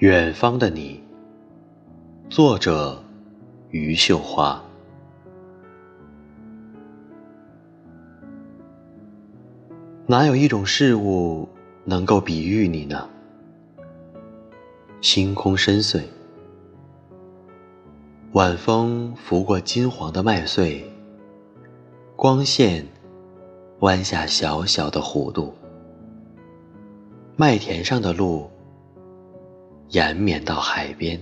远方的你，作者余秀华。哪有一种事物能够比喻你呢？星空深邃，晚风拂过金黄的麦穗，光线弯下小小的弧度，麦田上的路。延绵到海边，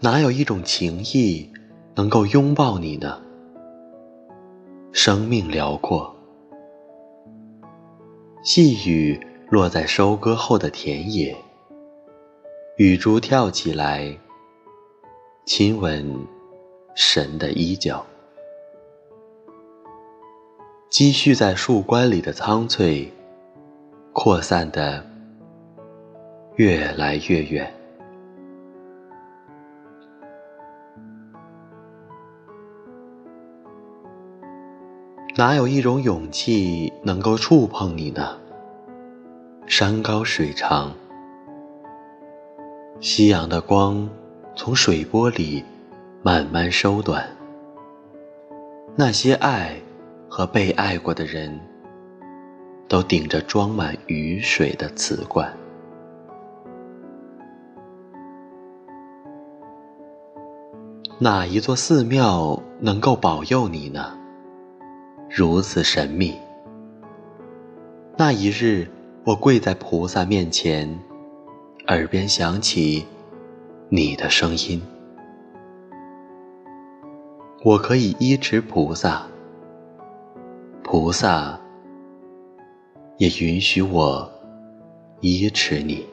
哪有一种情谊能够拥抱你呢？生命辽阔，细雨落在收割后的田野，雨珠跳起来，亲吻神的衣角，积蓄在树冠里的苍翠。扩散的越来越远。哪有一种勇气能够触碰你呢？山高水长，夕阳的光从水波里慢慢收短。那些爱和被爱过的人。都顶着装满雨水的瓷罐，哪一座寺庙能够保佑你呢？如此神秘。那一日，我跪在菩萨面前，耳边响起你的声音。我可以依持菩萨，菩萨。也允许我依持你。